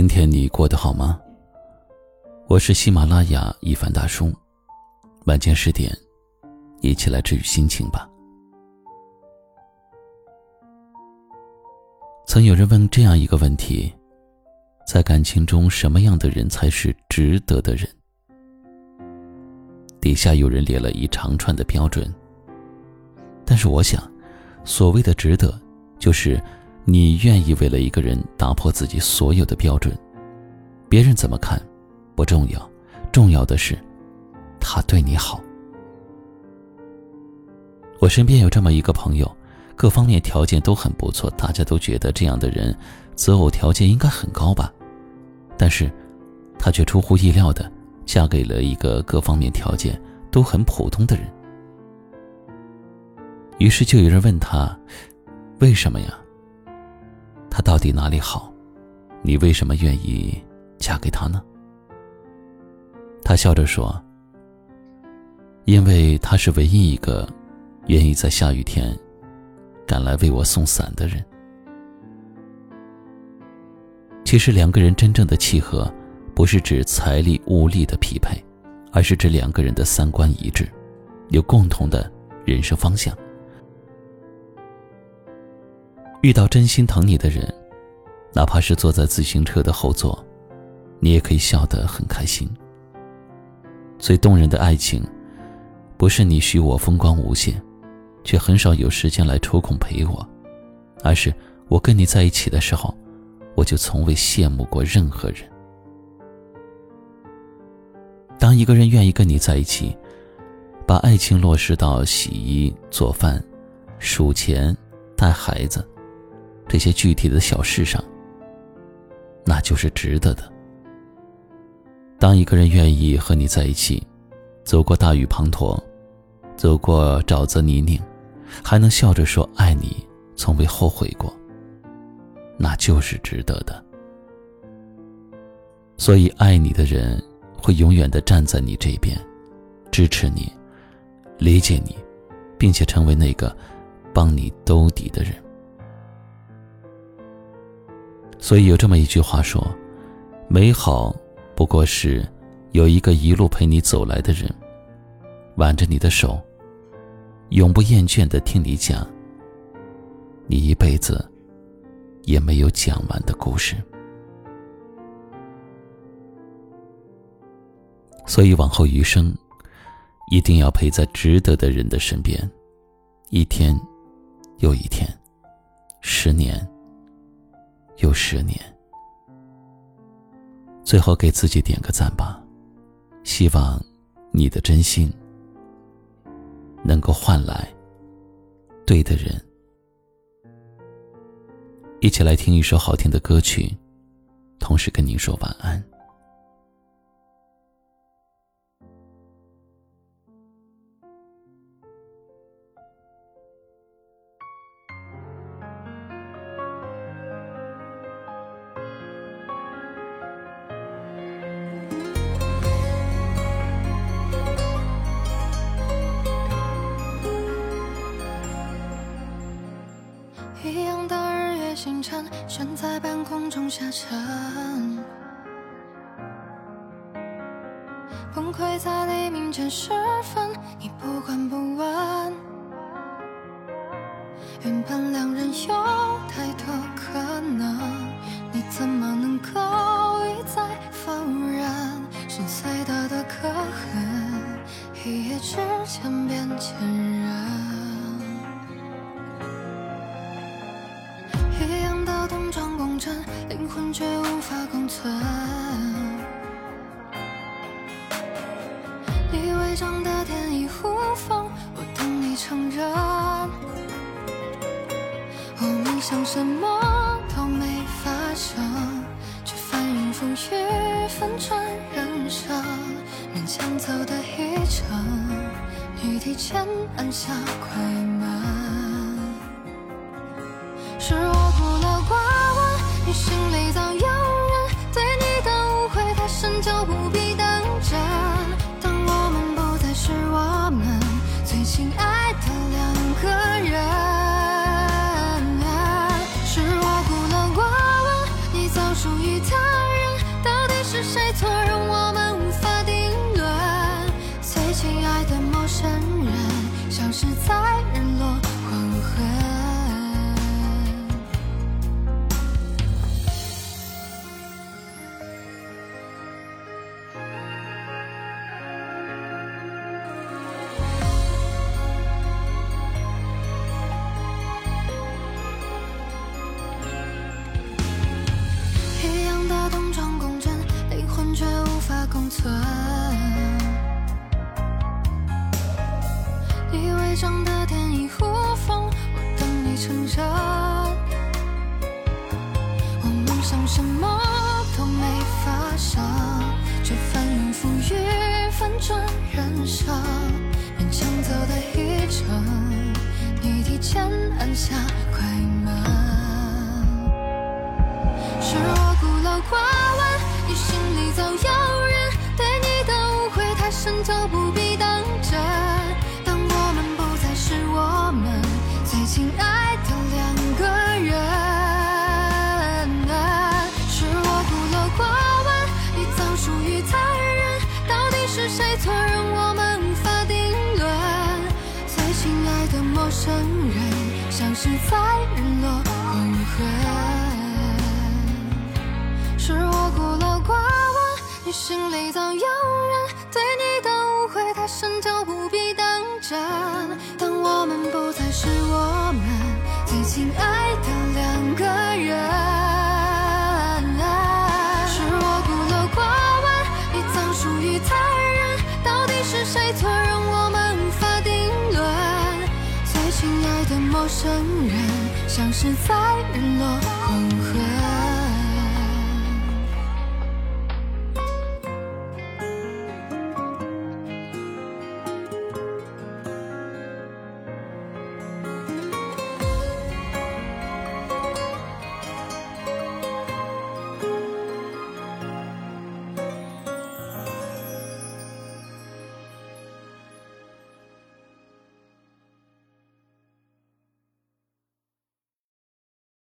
今天你过得好吗？我是喜马拉雅一凡大叔，晚间十点，一起来治愈心情吧。曾有人问这样一个问题：在感情中，什么样的人才是值得的人？底下有人列了一长串的标准，但是我想，所谓的值得，就是。你愿意为了一个人打破自己所有的标准，别人怎么看不重要，重要的是他对你好。我身边有这么一个朋友，各方面条件都很不错，大家都觉得这样的人择偶条件应该很高吧，但是，她却出乎意料的嫁给了一个各方面条件都很普通的人。于是就有人问他，为什么呀？他到底哪里好？你为什么愿意嫁给他呢？他笑着说：“因为他是唯一一个愿意在下雨天赶来为我送伞的人。”其实，两个人真正的契合，不是指财力物力的匹配，而是指两个人的三观一致，有共同的人生方向。遇到真心疼你的人，哪怕是坐在自行车的后座，你也可以笑得很开心。最动人的爱情，不是你许我风光无限，却很少有时间来抽空陪我，而是我跟你在一起的时候，我就从未羡慕过任何人。当一个人愿意跟你在一起，把爱情落实到洗衣、做饭、数钱、带孩子。这些具体的小事上，那就是值得的。当一个人愿意和你在一起，走过大雨滂沱，走过沼泽泥泞，还能笑着说爱你，从未后悔过，那就是值得的。所以，爱你的人会永远的站在你这边，支持你，理解你，并且成为那个帮你兜底的人。所以有这么一句话说：“美好不过是有一个一路陪你走来的人，挽着你的手，永不厌倦的听你讲你一辈子也没有讲完的故事。”所以往后余生，一定要陪在值得的人的身边，一天又一天，十年。又十年，最后给自己点个赞吧。希望你的真心能够换来对的人。一起来听一首好听的歌曲，同时跟您说晚安。一样的日月星辰悬在半空中下沉，崩溃在黎明前时分，你不管不问。原本两人有太多可能，你怎么能够一再否认？心碎的多可恨，一夜之间变坚韧。像什么都没发生，却翻云覆雨，分转人生。勉强走的一程，你提前按下快门，是存你伪装的天衣无缝我等你承认我梦想什么都没发生却翻云覆雨翻转人生勉强走的一程你提前按下就不必当真。当我们不再是我们最亲爱的两个人，是我孤陋寡闻，你早属于他人，到底是谁错，让我们无法定论。最亲爱的陌生人，像是在日落黄昏。是我孤陋寡闻，你心里早有人，对你的误会太深，就不必当真。当我们不再是我们最亲爱的两个人，是我孤陋寡闻，你早属于他人，到底是谁错，让我们无法定论。最亲爱的陌生人，像是在日落黄昏。